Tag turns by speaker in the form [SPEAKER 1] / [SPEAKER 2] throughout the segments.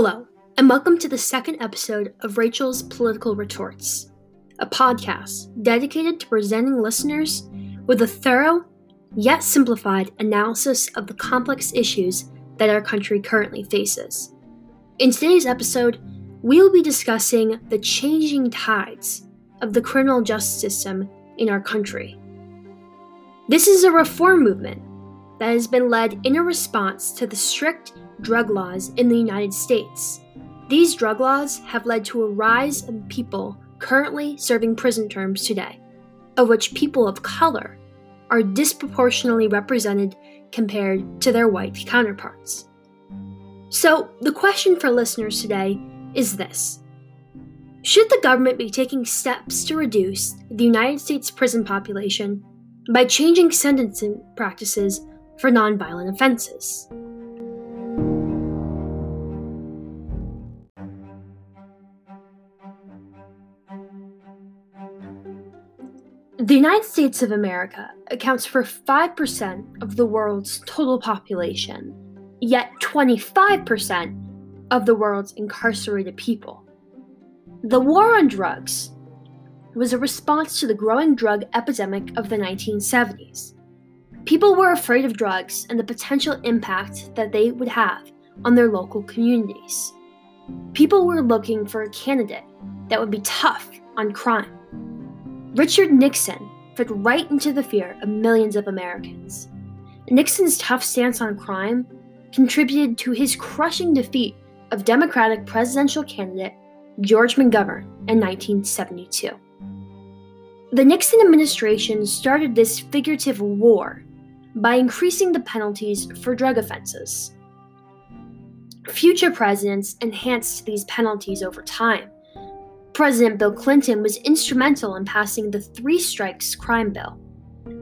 [SPEAKER 1] Hello, and welcome to the second episode of Rachel's Political Retorts, a podcast dedicated to presenting listeners with a thorough, yet simplified analysis of the complex issues that our country currently faces. In today's episode, we will be discussing the changing tides of the criminal justice system in our country. This is a reform movement that has been led in a response to the strict drug laws in the United States. These drug laws have led to a rise in people currently serving prison terms today, of which people of color are disproportionately represented compared to their white counterparts. So, the question for listeners today is this Should the government be taking steps to reduce the United States prison population by changing sentencing practices for nonviolent offenses? The United States of America accounts for 5% of the world's total population, yet 25% of the world's incarcerated people. The war on drugs was a response to the growing drug epidemic of the 1970s. People were afraid of drugs and the potential impact that they would have on their local communities. People were looking for a candidate that would be tough on crime Richard Nixon fit right into the fear of millions of Americans. Nixon's tough stance on crime contributed to his crushing defeat of Democratic presidential candidate George McGovern in 1972. The Nixon administration started this figurative war by increasing the penalties for drug offenses. Future presidents enhanced these penalties over time President Bill Clinton was instrumental in passing the Three Strikes Crime Bill,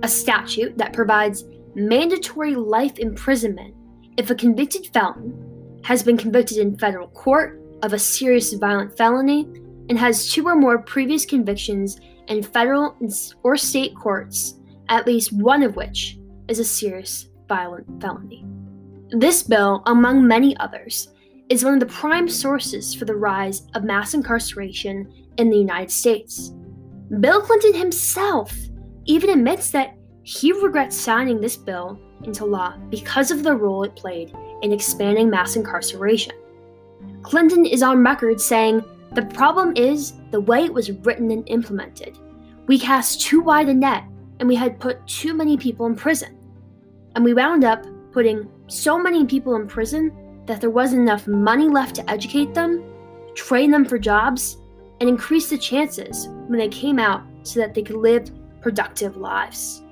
[SPEAKER 1] a statute that provides mandatory life imprisonment if a convicted felon has been convicted in federal court of a serious violent felony and has two or more previous convictions in federal or state courts, at least one of which is a serious violent felony. This bill, among many others, is one of the prime sources for the rise of mass incarceration in the United States. Bill Clinton himself even admits that he regrets signing this bill into law because of the role it played in expanding mass incarceration. Clinton is on record saying, The problem is the way it was written and implemented. We cast too wide a net and we had put too many people in prison. And we wound up putting so many people in prison that there wasn't enough money left to educate them, train them for jobs, and increase the chances when they came out so that they could live productive lives.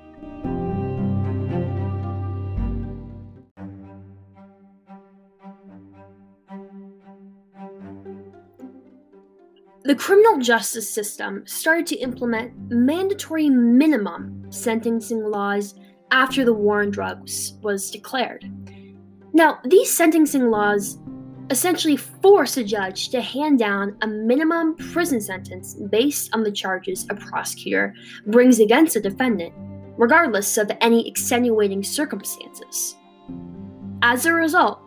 [SPEAKER 1] The criminal justice system started to implement mandatory minimum sentencing laws after the war on drugs was declared. Now, these sentencing laws essentially force a judge to hand down a minimum prison sentence based on the charges a prosecutor brings against a defendant, regardless of any extenuating circumstances. As a result,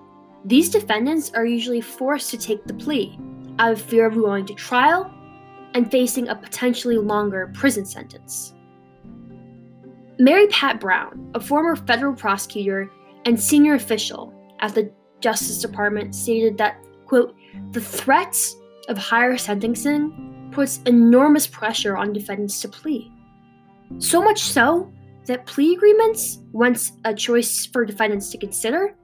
[SPEAKER 1] these defendants are usually forced to take the plea out of fear of going to trial and facing a potentially longer prison sentence. Mary Pat Brown, a former federal prosecutor and senior official at the Justice Department stated that, quote, the threats of higher sentencing puts enormous pressure on defendants to plea. So much so that plea agreements, once a choice for defendants to consider,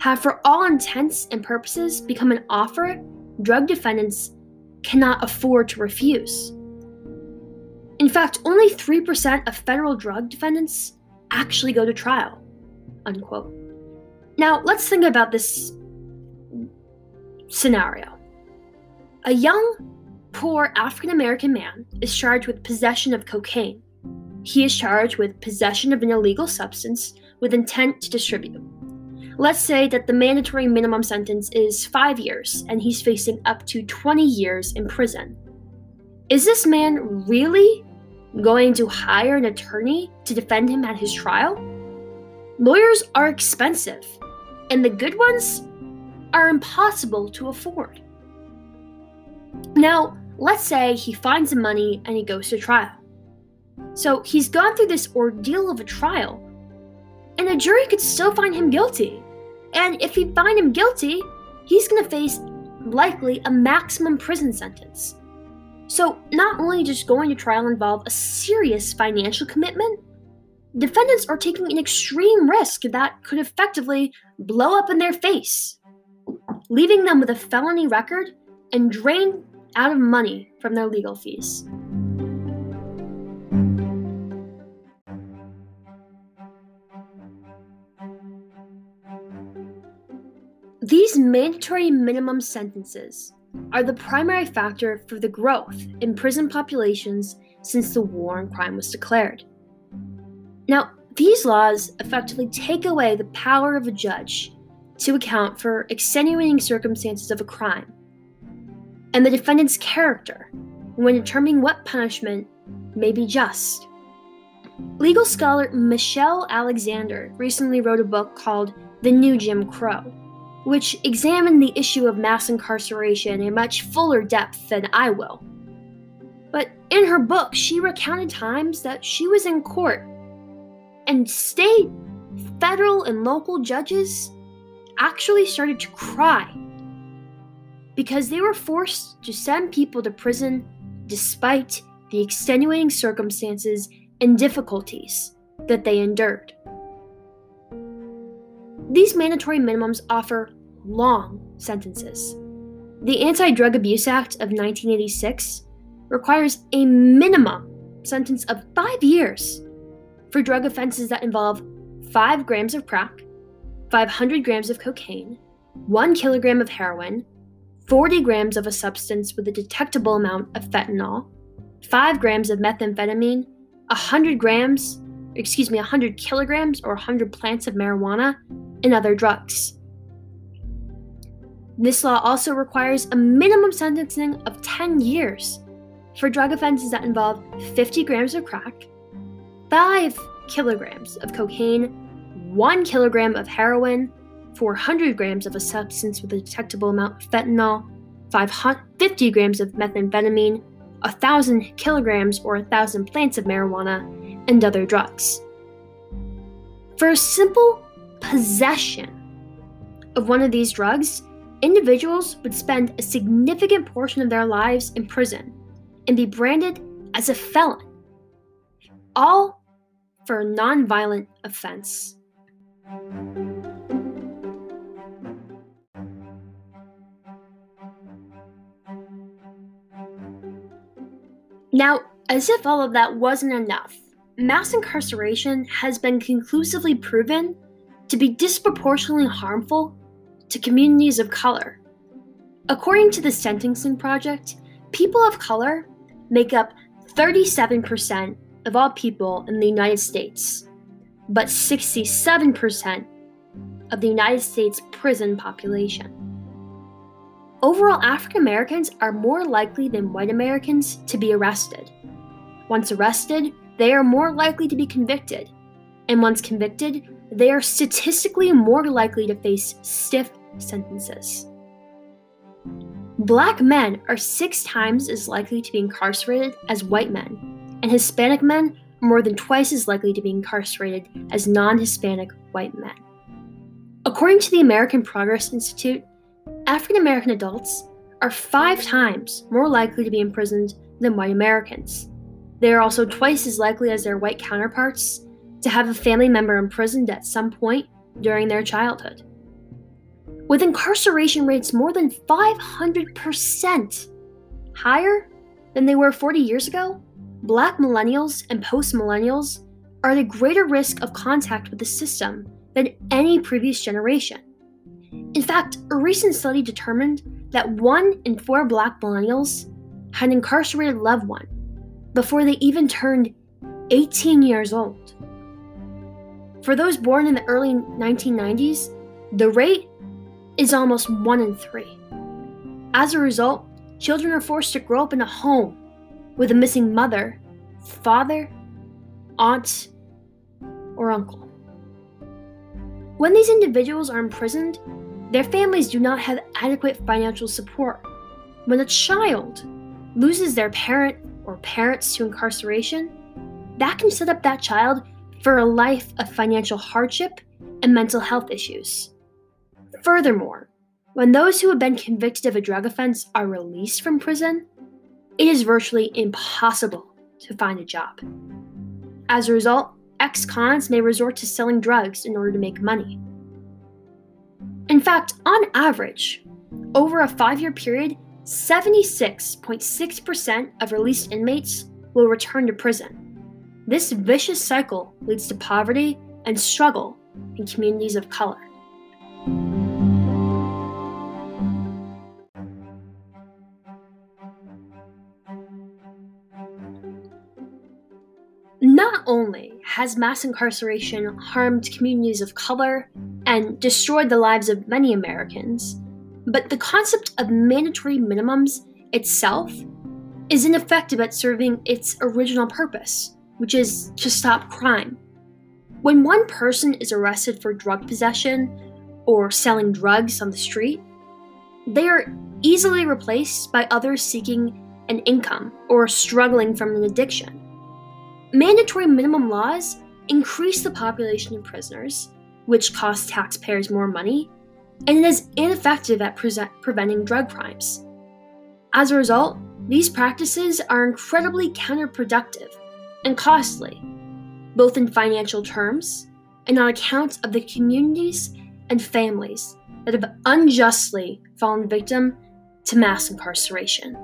[SPEAKER 1] have for all intents and purposes become an offer drug defendants cannot afford to refuse. In fact, only 3% of federal drug defendants actually go to trial. Unquote. Now, let's think about this scenario. A young, poor African American man is charged with possession of cocaine. He is charged with possession of an illegal substance with intent to distribute. Let's say that the mandatory minimum sentence is five years and he's facing up to 20 years in prison. Is this man really going to hire an attorney to defend him at his trial? Lawyers are expensive and the good ones are impossible to afford. Now, let's say he finds the money and he goes to trial. So he's gone through this ordeal of a trial, and a jury could still find him guilty. And if he find him guilty, he's going to face likely a maximum prison sentence. So, not only does going to trial involve a serious financial commitment, defendants are taking an extreme risk that could effectively blow up in their face, leaving them with a felony record and drained out of money from their legal fees. These mandatory minimum sentences are the primary factor for the growth in prison populations since the war on crime was declared. Now, these laws effectively take away the power of a judge to account for extenuating circumstances of a crime and the defendant's character when determining what punishment may be just. Legal scholar Michelle Alexander recently wrote a book called The New Jim Crow which examined the issue of mass incarceration in much fuller depth than I will. But in her book, she recounted times that she was in court, and state, federal, and local judges actually started to cry because they were forced to send people to prison despite the extenuating circumstances and difficulties that they endured. These mandatory minimums offer long sentences. The Anti Drug Abuse Act of 1986 requires a minimum sentence of five years for drug offenses that involve 5 grams of crack, 500 grams of cocaine, 1 kilogram of heroin, 40 grams of a substance with a detectable amount of fentanyl, 5 grams of methamphetamine, 100 grams, excuse me, 100 kilograms or 100 plants of marijuana, and other drugs. This law also requires a minimum sentencing of 10 years for drug offenses that involve 50 grams of crack, 5 kilograms of cocaine, 1 kilogram of heroin, 400 grams of a substance with a detectable amount of fentanyl, 50 grams of methamphetamine, 1,000 kilograms or 1,000 plants of marijuana, and other drugs. For a simple possession of one of these drugs, individuals would spend a significant portion of their lives in prison and be branded as a felon, all for a nonviolent offense. Now, as if all of that wasn't enough, mass incarceration has been conclusively proven to be disproportionately harmful to communities of color. According to the Sentencing Project, people of color make up 37% of all people in the United States, but 67% of the United States prison population. Overall, African Americans are more likely than white Americans to be arrested. Once arrested, they are more likely to be convicted, and once convicted, they are statistically more likely to face stiff sentences. Black men are six times as likely to be incarcerated as white men, and Hispanic men are more than twice as likely to be incarcerated as non Hispanic white men. According to the American Progress Institute, African American adults are five times more likely to be imprisoned than white Americans. They are also twice as likely as their white counterparts to have a family member imprisoned at some point during their childhood with incarceration rates more than 500% higher than they were 40 years ago, black millennials and post millennials are at a greater risk of contact with the system than any previous generation. In fact, a recent study determined that one in four black millennials had an incarcerated loved one before they even turned 18 years old. For those born in the early 1990s, the rate is almost one in three. As a result, children are forced to grow up in a home with a missing mother, father, aunt, or uncle. When these individuals are imprisoned, their families do not have adequate financial support. When a child loses their parent or parents to incarceration, that can set up that child for a life of financial hardship and mental health issues. Furthermore, when those who have been convicted of a drug offense are released from prison, it is virtually impossible to find a job. As a result, ex cons may resort to selling drugs in order to make money. In fact, on average, over a five year period, 76.6% of released inmates will return to prison. This vicious cycle leads to poverty and struggle in communities of color. Has mass incarceration harmed communities of color and destroyed the lives of many Americans, but the concept of mandatory minimums itself is ineffective at serving its original purpose, which is to stop crime. When one person is arrested for drug possession or selling drugs on the street, they are easily replaced by others seeking an income or struggling from an addiction. Mandatory minimum laws increase the population of prisoners, which costs taxpayers more money, and it is ineffective at pre- preventing drug crimes. As a result, these practices are incredibly counterproductive and costly, both in financial terms and on account of the communities and families that have unjustly fallen victim to mass incarceration.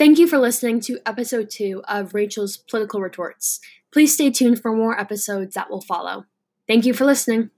[SPEAKER 1] Thank you for listening to episode two of Rachel's Political Retorts. Please stay tuned for more episodes that will follow. Thank you for listening.